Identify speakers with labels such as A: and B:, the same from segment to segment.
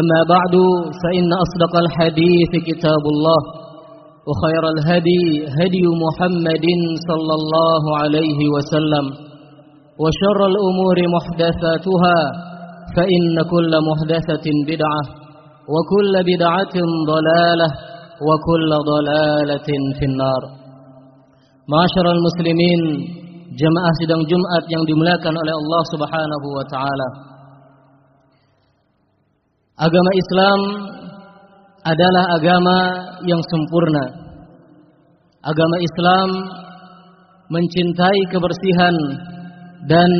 A: أما بعد فإن أصدق الحديث كتاب الله وخير الهدي هدي محمد صلى الله عليه وسلم وشر الأمور محدثاتها فإن كل محدثة بدعة وكل بدعة ضلالة وكل ضلالة في النار معاشر المسلمين jemaah sidang Jumat yang dimuliakan oleh Allah Subhanahu wa taala. Agama Islam adalah agama yang sempurna. Agama Islam mencintai kebersihan dan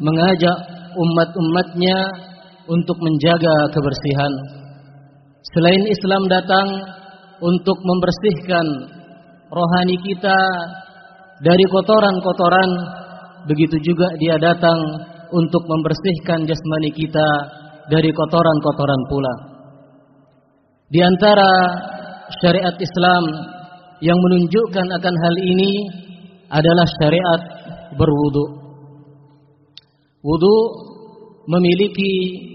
A: mengajak umat-umatnya untuk menjaga kebersihan. Selain Islam datang untuk membersihkan rohani kita dari kotoran-kotoran, begitu juga dia datang untuk membersihkan jasmani kita dari kotoran-kotoran pula. Di antara syariat Islam yang menunjukkan akan hal ini adalah syariat berwudu. Wudu memiliki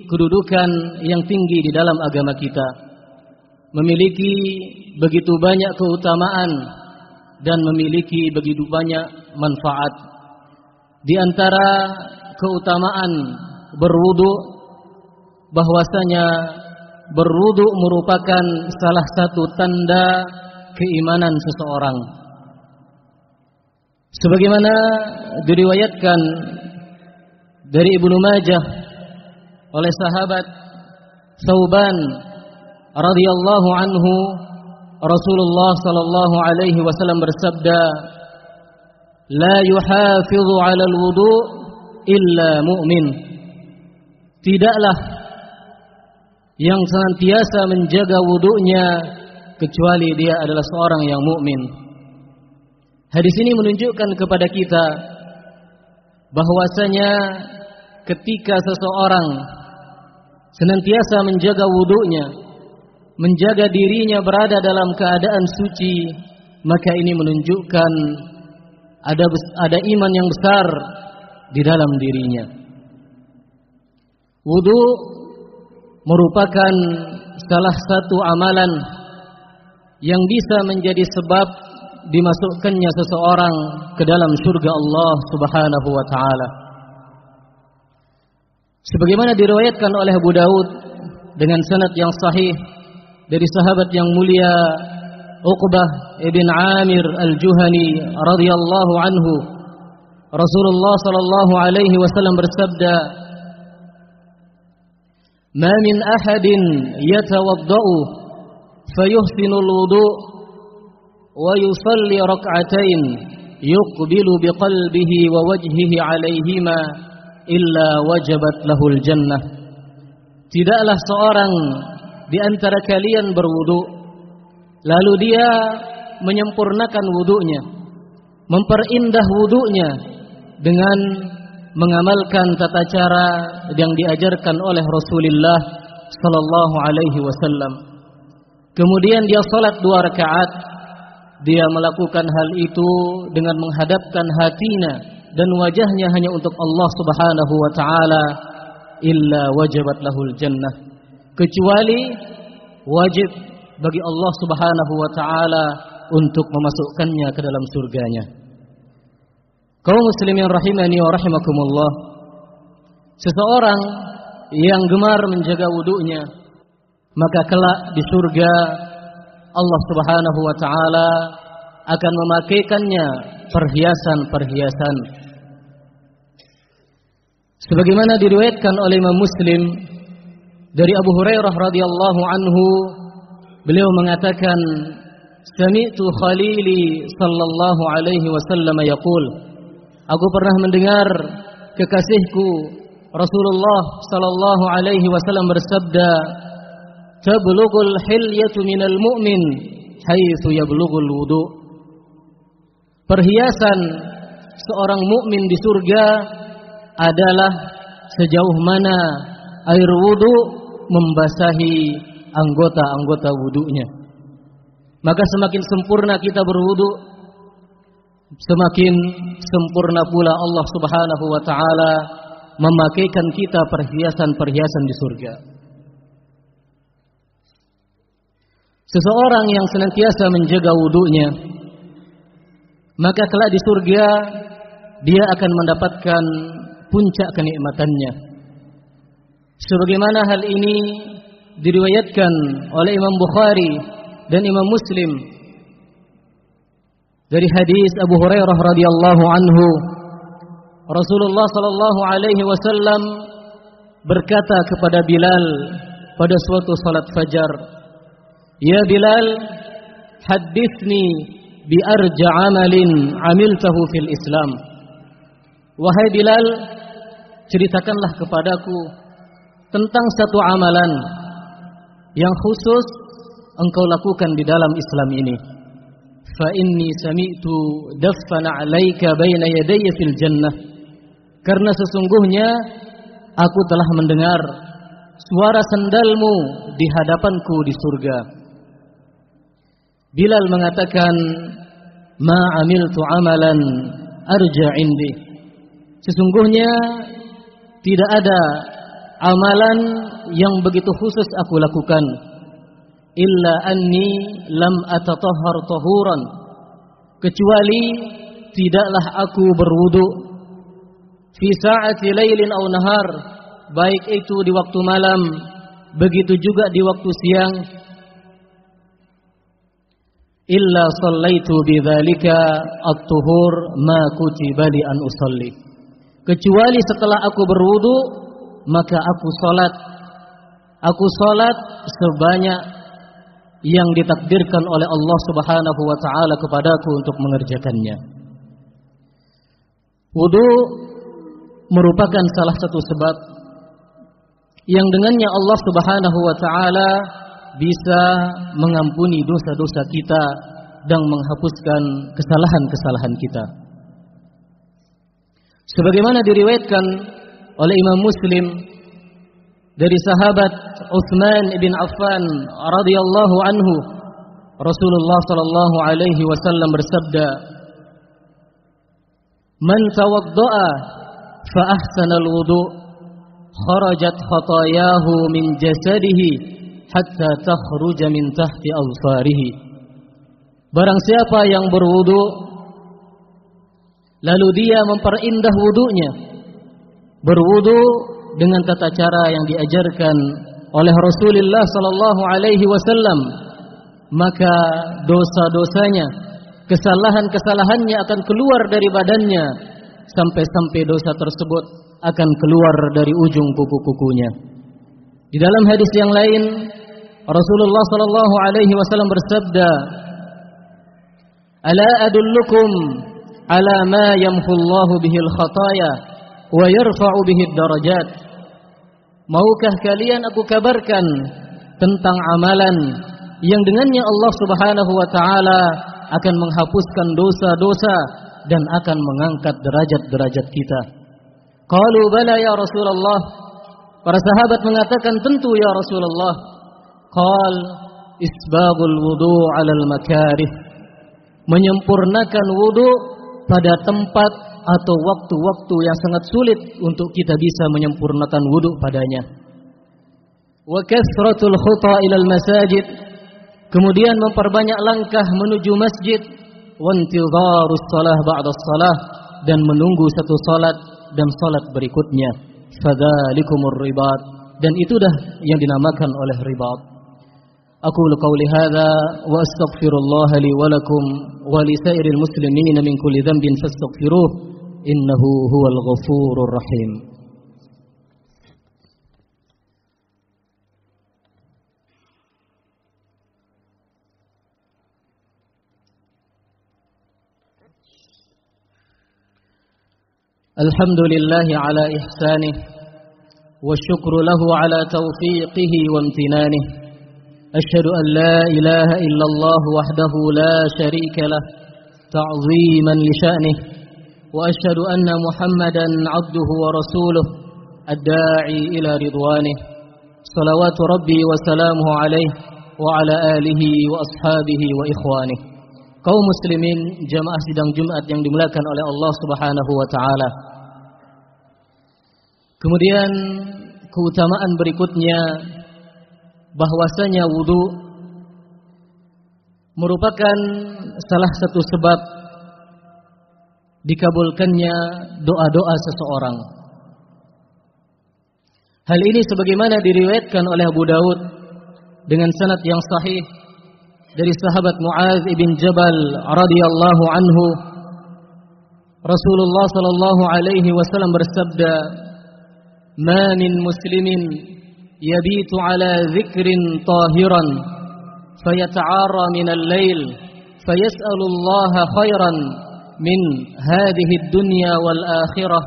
A: kedudukan yang tinggi di dalam agama kita. Memiliki begitu banyak keutamaan dan memiliki begitu banyak manfaat. Di antara keutamaan berwudu bahwasanya berwudu merupakan salah satu tanda keimanan seseorang. Sebagaimana diriwayatkan dari Ibnu Majah oleh sahabat Sauban radhiyallahu anhu Rasulullah sallallahu alaihi wasallam bersabda La yuhafizu 'ala al-wudu illa mu'min Tidaklah yang senantiasa menjaga wudunya kecuali dia adalah seorang yang mukmin. Hadis ini menunjukkan kepada kita bahwasanya ketika seseorang senantiasa menjaga wudunya, menjaga dirinya berada dalam keadaan suci, maka ini menunjukkan ada ada iman yang besar di dalam dirinya. Wudu merupakan salah satu amalan yang bisa menjadi sebab dimasukkannya seseorang ke dalam surga Allah Subhanahu wa taala. Sebagaimana diriwayatkan oleh Abu Daud dengan sanad yang sahih dari sahabat yang mulia Uqbah ibn Amir al-Juhani radhiyallahu anhu Rasulullah sallallahu alaihi wasallam bersabda ما من أحد يتوضأ فيحسن الوضوء ويصلي ركعتين يقبل بقلبه ووجهه عليهما إلا وجبت له الجنة Tidaklah seorang di antara kalian berwudu lalu dia menyempurnakan wudunya memperindah wudunya dengan mengamalkan tata cara yang diajarkan oleh Rasulullah sallallahu alaihi wasallam. Kemudian dia salat dua rakaat. Dia melakukan hal itu dengan menghadapkan hatinya dan wajahnya hanya untuk Allah Subhanahu wa taala illa wajabat lahul jannah. Kecuali wajib bagi Allah Subhanahu wa taala untuk memasukkannya ke dalam surganya kaum muslimin rahimani wa rahimakumullah. Seseorang yang gemar menjaga wudunya maka kelak di surga Allah Subhanahu wa taala akan memakaikannya perhiasan-perhiasan. Sebagaimana diriwayatkan oleh Imam Muslim dari Abu Hurairah radhiyallahu anhu beliau mengatakan sami'tu khalili sallallahu alaihi wasallam yaqul aku pernah mendengar kekasihku Rasulullah sallallahu alaihi wasallam bersabda tablughul hilyatu minal mu'min haitsu yablughul wudu. Perhiasan seorang mukmin di surga adalah sejauh mana air wudu membasahi anggota-anggota wudunya. Maka semakin sempurna kita berwudu semakin sempurna pula Allah Subhanahu wa taala memakaikan kita perhiasan-perhiasan di surga Seseorang yang senantiasa menjaga wudhunya maka kelak di surga dia akan mendapatkan puncak kenikmatannya. Sebagaimana hal ini diriwayatkan oleh Imam Bukhari dan Imam Muslim dari hadis Abu Hurairah radhiyallahu anhu Rasulullah sallallahu alaihi wasallam berkata kepada Bilal pada suatu salat fajar Ya Bilal, hadithni bi arja amalin amiltahu fil Islam. Wahai Bilal, ceritakanlah kepadaku tentang satu amalan yang khusus engkau lakukan di dalam Islam ini. Inni sami'tu daffana 'alaika baina yadayya fil jannah. Karena sesungguhnya aku telah mendengar suara sendalmu di hadapanku di surga. Bilal mengatakan ma amiltu amalan arja indi sesungguhnya tidak ada amalan yang begitu khusus aku lakukan illa anni lam atatahhar tahuran. Kecuali tidaklah aku berwudu fi sa'ati lailin aw nahar baik itu di waktu malam begitu juga di waktu siang. Illa sallaitu bidzalika at-tuhur ma kutiba li an usalli. Kecuali setelah aku berwudu maka aku salat. Aku salat sebanyak yang ditakdirkan oleh Allah Subhanahu wa taala kepadaku untuk mengerjakannya wudu merupakan salah satu sebab yang dengannya Allah Subhanahu wa taala bisa mengampuni dosa-dosa kita dan menghapuskan kesalahan-kesalahan kita. Sebagaimana diriwayatkan oleh Imam Muslim dari sahabat Utsman bin Affan radhiyallahu anhu Rasulullah sallallahu alaihi wasallam bersabda Man tawaddaa fa ahsana al-wudu kharajat khatayahu min jasadihi hatta takhruja min tahti awsarihi Barang siapa yang berwudu lalu dia memperindah wudunya berwudu dengan tata cara yang diajarkan oleh Rasulullah sallallahu alaihi wasallam maka dosa-dosanya kesalahan-kesalahannya akan keluar dari badannya sampai-sampai dosa tersebut akan keluar dari ujung kuku-kukunya di dalam hadis yang lain Rasulullah sallallahu alaihi wasallam bersabda, "Ala adullukum ala ma yamhu Allah bihi al-khataya wa yarfa'u bihi ad-darajat?" Maukah kalian aku kabarkan tentang amalan yang dengannya Allah Subhanahu wa taala akan menghapuskan dosa-dosa dan akan mengangkat derajat-derajat kita. Qalu bala ya Rasulullah. Para sahabat mengatakan tentu ya Rasulullah. Qal isbagul wudu 'alal makarih. Menyempurnakan wudu pada tempat atau waktu-waktu yang sangat sulit untuk kita bisa menyempurnakan wudhu padanya. Wa kasratul khuta ilal masajid. Kemudian memperbanyak langkah menuju masjid. Wa intidharus salah ba'da salah. Dan menunggu satu salat dan salat berikutnya. Fadhalikumur ribat. Dan itu dah yang dinamakan oleh ribat. Aku qauli hadza wa astaghfirullah li wa wa li sairil muslimin min kulli dhanbin fastaghfiruh إنه هو الغفور الرحيم. الحمد لله على إحسانه والشكر له على توفيقه وامتنانه. أشهد أن لا إله إلا الله وحده لا شريك له تعظيما لشأنه. وأشهد أن محمدا عبده ورسوله الداعي إلى رضوانه صلوات ربي وسلامه عليه وعلى آله وأصحابه وإخوانه kaum muslimin jamaah sidang Jumat yang dimuliakan oleh Allah Subhanahu wa taala. Kemudian keutamaan berikutnya bahwasanya wudu merupakan salah satu sebab dikabulkannya doa-doa seseorang. Hal ini sebagaimana diriwayatkan oleh Abu Daud dengan sanad yang sahih dari sahabat Muaz ibn Jabal radhiyallahu anhu Rasulullah sallallahu alaihi wasallam bersabda "Ma min muslimin yabitu ala dzikrin tahiran fayata'ara min al-lail fayas'alullaha khairan" min hadhihi dunya wal akhirah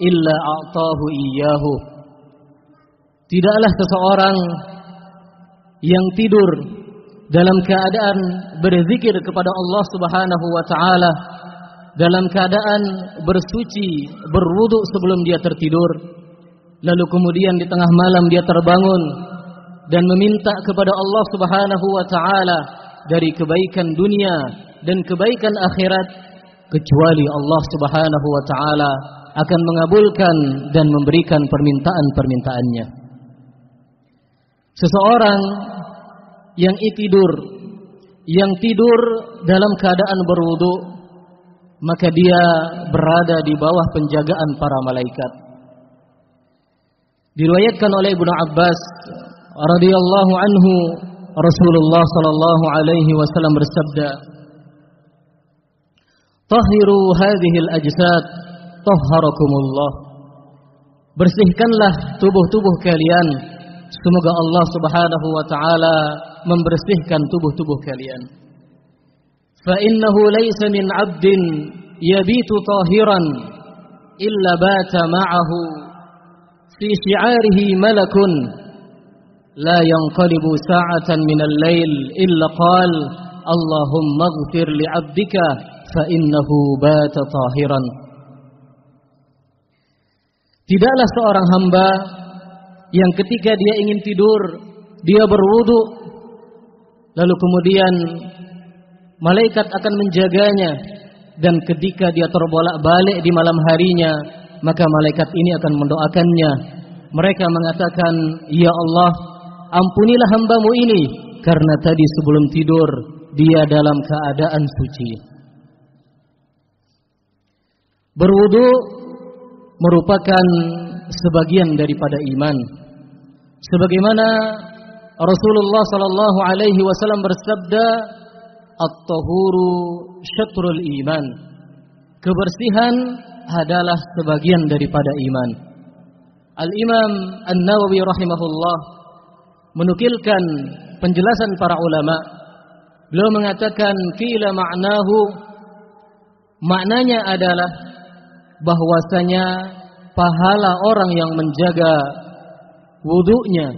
A: illa a'tahu iyyahu. Tidaklah seseorang yang tidur dalam keadaan berzikir kepada Allah Subhanahu wa taala dalam keadaan bersuci, berwudu sebelum dia tertidur, lalu kemudian di tengah malam dia terbangun dan meminta kepada Allah Subhanahu wa taala dari kebaikan dunia dan kebaikan akhirat kecuali Allah Subhanahu wa taala akan mengabulkan dan memberikan permintaan-permintaannya. Seseorang yang tidur yang tidur dalam keadaan berwudu maka dia berada di bawah penjagaan para malaikat. Diriwayatkan oleh Ibnu Abbas radhiyallahu anhu Rasulullah sallallahu alaihi wasallam bersabda Tahiru hadhihi al-ajsad tahharakumullah Bersihkanlah tubuh-tubuh kalian semoga Allah Subhanahu wa taala membersihkan tubuh-tubuh kalian Fa innahu laysa min 'abdin yabitu tahiran illa bata ma'ahu في شعاره ملك لا ينقلب ساعة من الليل إلا قال اللهم اغفر لعبدك فإنه بات طاهرا Tidaklah seorang hamba yang ketika dia ingin tidur, dia berwudu, lalu kemudian malaikat akan menjaganya dan ketika dia terbolak-balik di malam harinya, maka malaikat ini akan mendoakannya. Mereka mengatakan, Ya Allah, ampunilah hambamu ini, karena tadi sebelum tidur, dia dalam keadaan suci. Berwudu merupakan sebagian daripada iman. Sebagaimana Rasulullah sallallahu alaihi wasallam bersabda, "At-tahuru syatrul iman." Kebersihan adalah sebagian daripada iman. Al-Imam An-Nawawi rahimahullah menukilkan penjelasan para ulama. Beliau mengatakan kila ma'nahu maknanya adalah bahwasanya pahala orang yang menjaga wudunya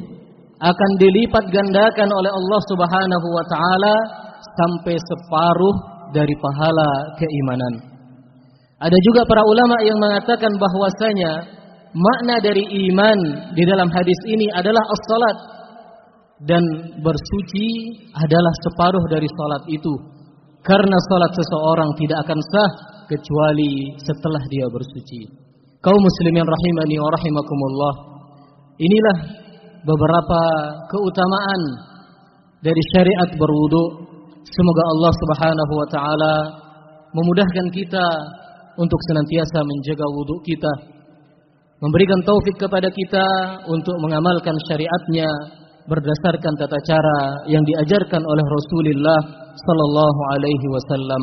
A: akan dilipat gandakan oleh Allah Subhanahu wa taala sampai separuh dari pahala keimanan. Ada juga para ulama yang mengatakan bahwasanya makna dari iman di dalam hadis ini adalah as-salat dan bersuci adalah separuh dari salat itu. Karena salat seseorang tidak akan sah kecuali setelah dia bersuci. Kaum muslimin rahimani wa rahimakumullah. Inilah beberapa keutamaan dari syariat berwudu. Semoga Allah Subhanahu wa taala memudahkan kita untuk senantiasa menjaga wudhu kita, memberikan taufik kepada kita untuk mengamalkan syariatnya berdasarkan tata cara yang diajarkan oleh Rasulullah sallallahu alaihi wasallam.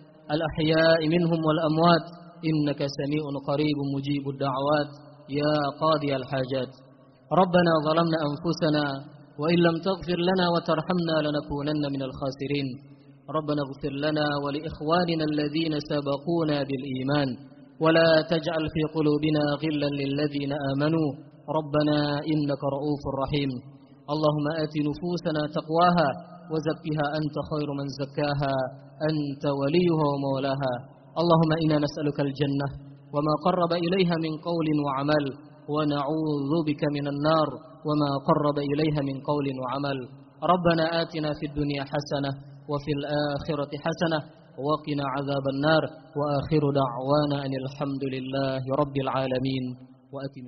A: الأحياء منهم والأموات إنك سميع قريب مجيب الدعوات. يا قاضي الحاجات ربنا ظلمنا أنفسنا وإن لم تغفر لنا وترحمنا لنكونن من الخاسرين. ربنا اغفر لنا ولإخواننا الذين سبقونا بالإيمان ولا تجعل في قلوبنا غلا للذين آمنوا. ربنا إنك رؤوف رحيم. اللهم آت نفوسنا تقواها وزكها أنت خير من زكاها. أنت وليها ومولاها. اللهم إنا نسألك الجنة وما قرب إليها من قول وعمل ونعوذ بك من النار وما قرب إليها من قول وعمل. ربنا آتنا في الدنيا حسنة وفي الآخرة حسنة وقنا عذاب النار. وآخر دعوانا أن الحمد لله رب العالمين. وأتم